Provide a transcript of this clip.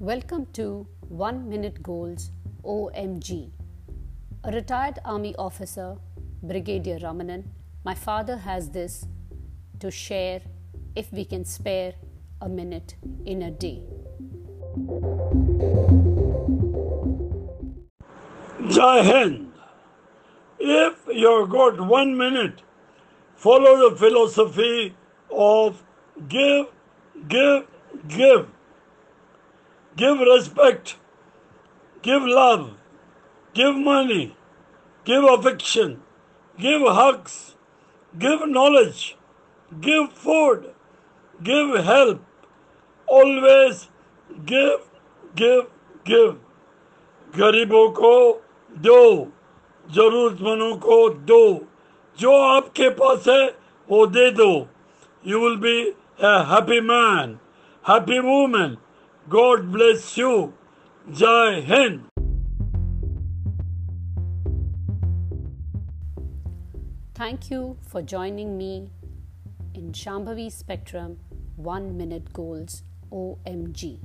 Welcome to 1 Minute Goals OMG. A retired army officer, Brigadier Ramanan, my father has this to share if we can spare a minute in a day. Jai Hind. If you've got one minute, follow the philosophy of give, give, give. Give respect, give love, give money, give affection, give hugs, give knowledge, give food, give help. Always give, give, give. गरीबों को दो जरूरतमंदों को दो जो आपके पास है वो दे दो you will be happy man, happy woman. God bless you. Jai Hind. Thank you for joining me in Shambhavi Spectrum 1 Minute Goals OMG.